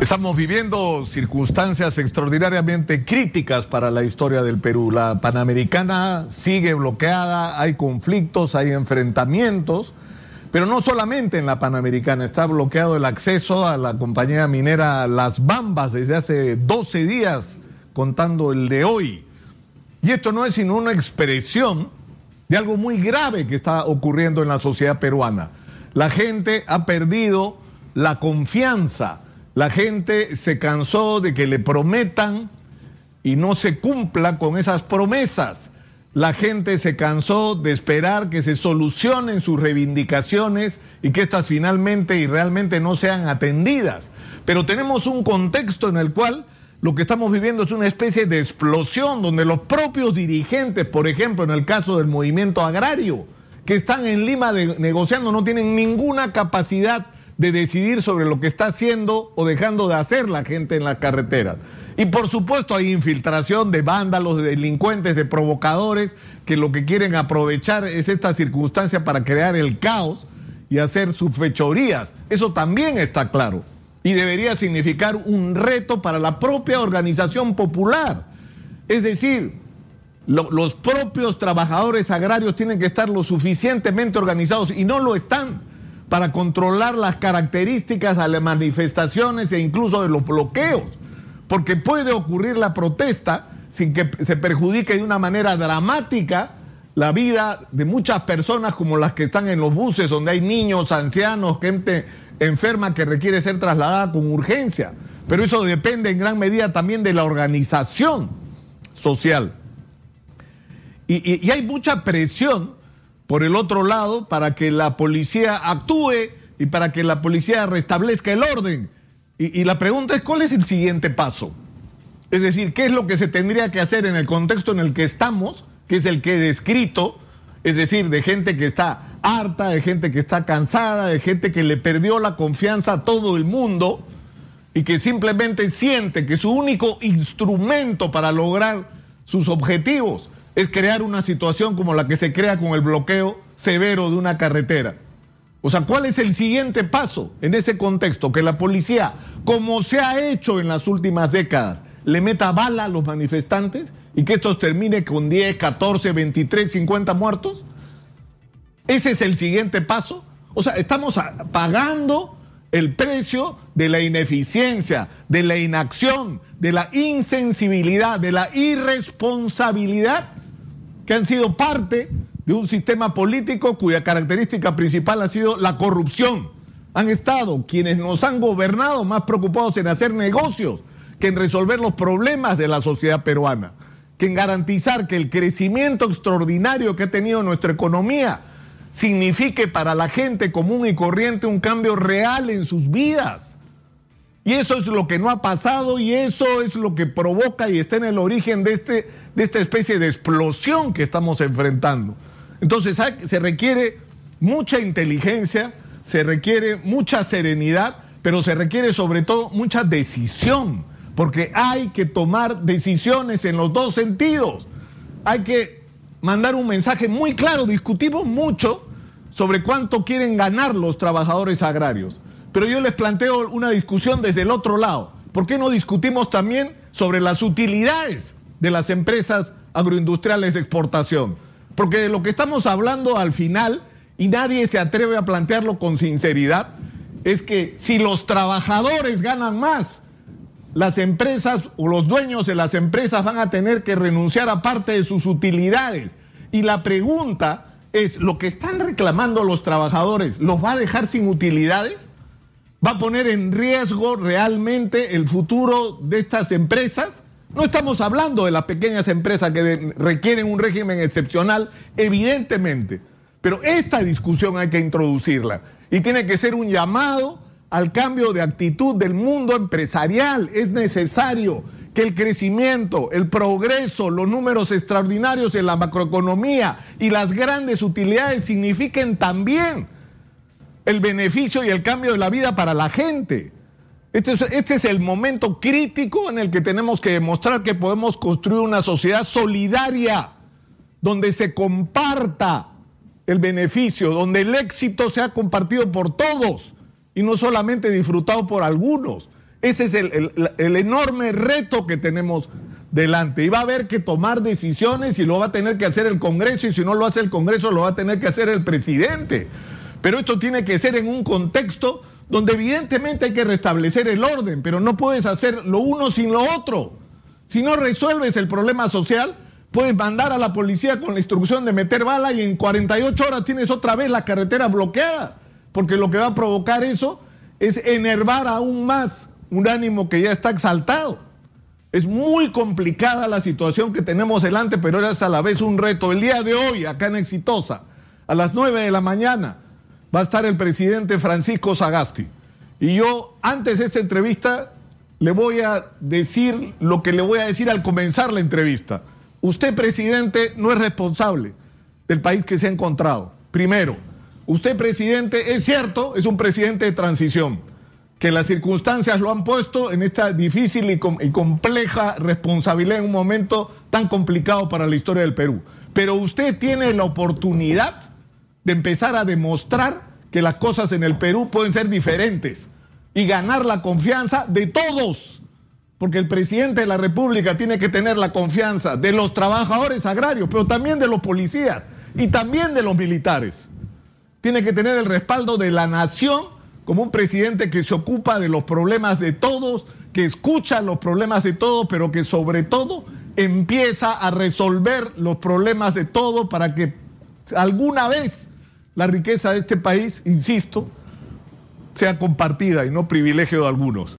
Estamos viviendo circunstancias extraordinariamente críticas para la historia del Perú. La Panamericana sigue bloqueada, hay conflictos, hay enfrentamientos, pero no solamente en la Panamericana, está bloqueado el acceso a la compañía minera Las Bambas desde hace 12 días, contando el de hoy. Y esto no es sino una expresión de algo muy grave que está ocurriendo en la sociedad peruana. La gente ha perdido la confianza la gente se cansó de que le prometan y no se cumpla con esas promesas. La gente se cansó de esperar que se solucionen sus reivindicaciones y que éstas finalmente y realmente no sean atendidas. Pero tenemos un contexto en el cual lo que estamos viviendo es una especie de explosión donde los propios dirigentes, por ejemplo, en el caso del movimiento agrario, que están en Lima negociando, no tienen ninguna capacidad de decidir sobre lo que está haciendo o dejando de hacer la gente en la carretera. Y por supuesto hay infiltración de vándalos, de delincuentes, de provocadores que lo que quieren aprovechar es esta circunstancia para crear el caos y hacer sus fechorías. Eso también está claro. Y debería significar un reto para la propia organización popular. Es decir, los propios trabajadores agrarios tienen que estar lo suficientemente organizados y no lo están para controlar las características de las manifestaciones e incluso de los bloqueos, porque puede ocurrir la protesta sin que se perjudique de una manera dramática la vida de muchas personas como las que están en los buses donde hay niños, ancianos, gente enferma que requiere ser trasladada con urgencia. Pero eso depende en gran medida también de la organización social. Y, y hay mucha presión por el otro lado para que la policía actúe y para que la policía restablezca el orden. Y, la pregunta es, ¿cuál es el siguiente paso? Es decir, ¿qué es lo que se tendría que hacer en el contexto en el que estamos, que es el que he descrito? Es decir, de gente que está harta, de gente que está cansada, de gente que le perdió la confianza a todo el mundo y que simplemente siente que su único instrumento para lograr sus objetivos es crear una situación como la que se crea con el bloqueo severo de una carretera. O sea, ¿cuál es el siguiente paso en ese contexto? Que la policía, como se ha hecho en las últimas décadas, le meta bala a los manifestantes y que esto termine con 10, 14, 23, 50 muertos. ¿Ese es el siguiente paso? O sea, estamos pagando el precio de la ineficiencia, de la inacción, de la insensibilidad, de la irresponsabilidad que han sido parte de un sistema político cuya característica principal ha sido la corrupción. Han estado quienes nos han gobernado más preocupados en hacer negocios que en resolver los problemas de la sociedad peruana, que en garantizar que el crecimiento extraordinario que ha tenido nuestra economía signifique para la gente común y corriente un cambio real en sus vidas. Y eso es lo que no ha pasado y eso es lo que provoca y está en el origen de este de esta especie de explosión que estamos enfrentando. Entonces se requiere mucha inteligencia, se requiere mucha serenidad, pero se requiere sobre todo mucha decisión, porque hay que tomar decisiones en los dos sentidos. Hay que mandar un mensaje muy claro, discutimos mucho sobre cuánto quieren ganar los trabajadores agrarios, pero yo les planteo una discusión desde el otro lado. ¿Por qué no discutimos también sobre las utilidades de las empresas agroindustriales de exportación. Porque de lo que estamos hablando al final, y nadie se atreve a plantearlo con sinceridad, es que si los trabajadores ganan más, las empresas o los dueños de las empresas van a tener que renunciar a parte de sus utilidades. Y la pregunta es, ¿lo que están reclamando los trabajadores los va a dejar sin utilidades? ¿Va a poner en riesgo realmente el futuro de estas empresas? No estamos hablando de las pequeñas empresas que requieren un régimen excepcional, evidentemente, pero esta discusión hay que introducirla y tiene que ser un llamado al cambio de actitud del mundo empresarial. Es necesario que el crecimiento, el progreso, los números extraordinarios en la macroeconomía y las grandes utilidades signifiquen también el beneficio y el cambio de la vida para la gente. Este es, este es, el momento crítico en el que tenemos que demostrar que podemos construir una sociedad solidaria, donde se comparta el beneficio, donde el éxito sea compartido por todos y no solamente disfrutado por algunos. Ese es el, el, enorme reto que tenemos delante. Y va a haber que tomar decisiones y lo va a tener que hacer el Congreso y si no lo hace el Congreso lo va a tener que hacer el presidente. Pero esto tiene que ser en un contexto donde evidentemente hay que restablecer el orden, pero no puedes hacer lo uno sin lo otro. Si no resuelves el problema social, puedes mandar a la policía con la instrucción de meter bala y en 48 horas tienes otra vez la carretera bloqueada, porque lo que va a provocar eso es enervar aún más un ánimo que ya está exaltado. Es muy complicada la situación que tenemos delante, pero es a la vez un reto. El día de hoy, acá en Exitosa, a las 9 de la mañana, va a estar el presidente Francisco Sagasti. Y yo, antes de esta entrevista, le voy a decir lo que le voy a decir al comenzar la entrevista. Usted, presidente, no es responsable del país que se ha encontrado. Primero, usted, presidente, es cierto, es un presidente de transición, que las circunstancias lo han puesto en esta difícil y, y compleja responsabilidad en un momento tan complicado para la historia del Perú. Pero usted tiene la oportunidad de empezar a demostrar que las cosas en el Perú pueden ser diferentes y ganar la confianza de todos. Porque el presidente de la República tiene que tener la confianza de los trabajadores agrarios, pero también de los policías y también de los militares. Tiene que tener el respaldo de la nación como un presidente que se ocupa de los problemas de todos, que escucha los problemas de todos, pero que sobre todo empieza a resolver los problemas de todos para que alguna vez la riqueza de este país, insisto, sea compartida y no privilegio de algunos.